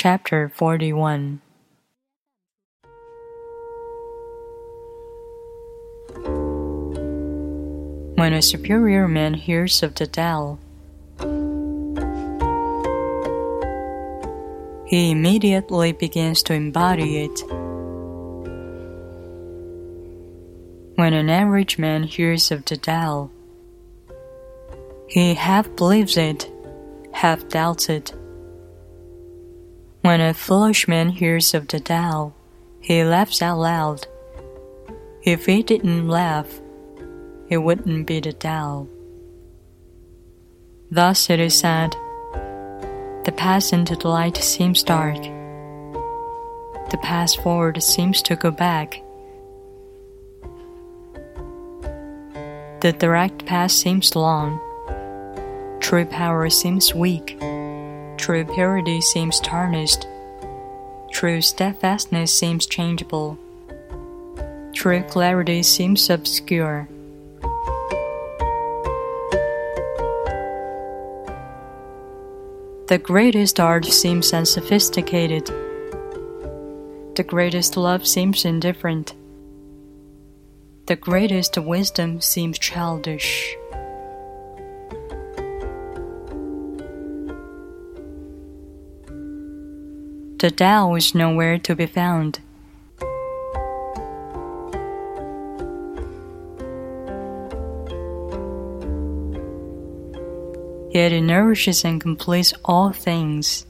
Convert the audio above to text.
Chapter 41 When a superior man hears of the Tao, he immediately begins to embody it. When an average man hears of the Tao, he half believes it, half doubts it. When a foolish man hears of the Tao, he laughs out loud. If he didn't laugh, it wouldn't be the Tao. Thus it is said, the path into the light seems dark. The path forward seems to go back. The direct path seems long. True power seems weak. True purity seems tarnished. True steadfastness seems changeable. True clarity seems obscure. The greatest art seems unsophisticated. The greatest love seems indifferent. The greatest wisdom seems childish. The Tao is nowhere to be found. yet it nourishes and completes all things.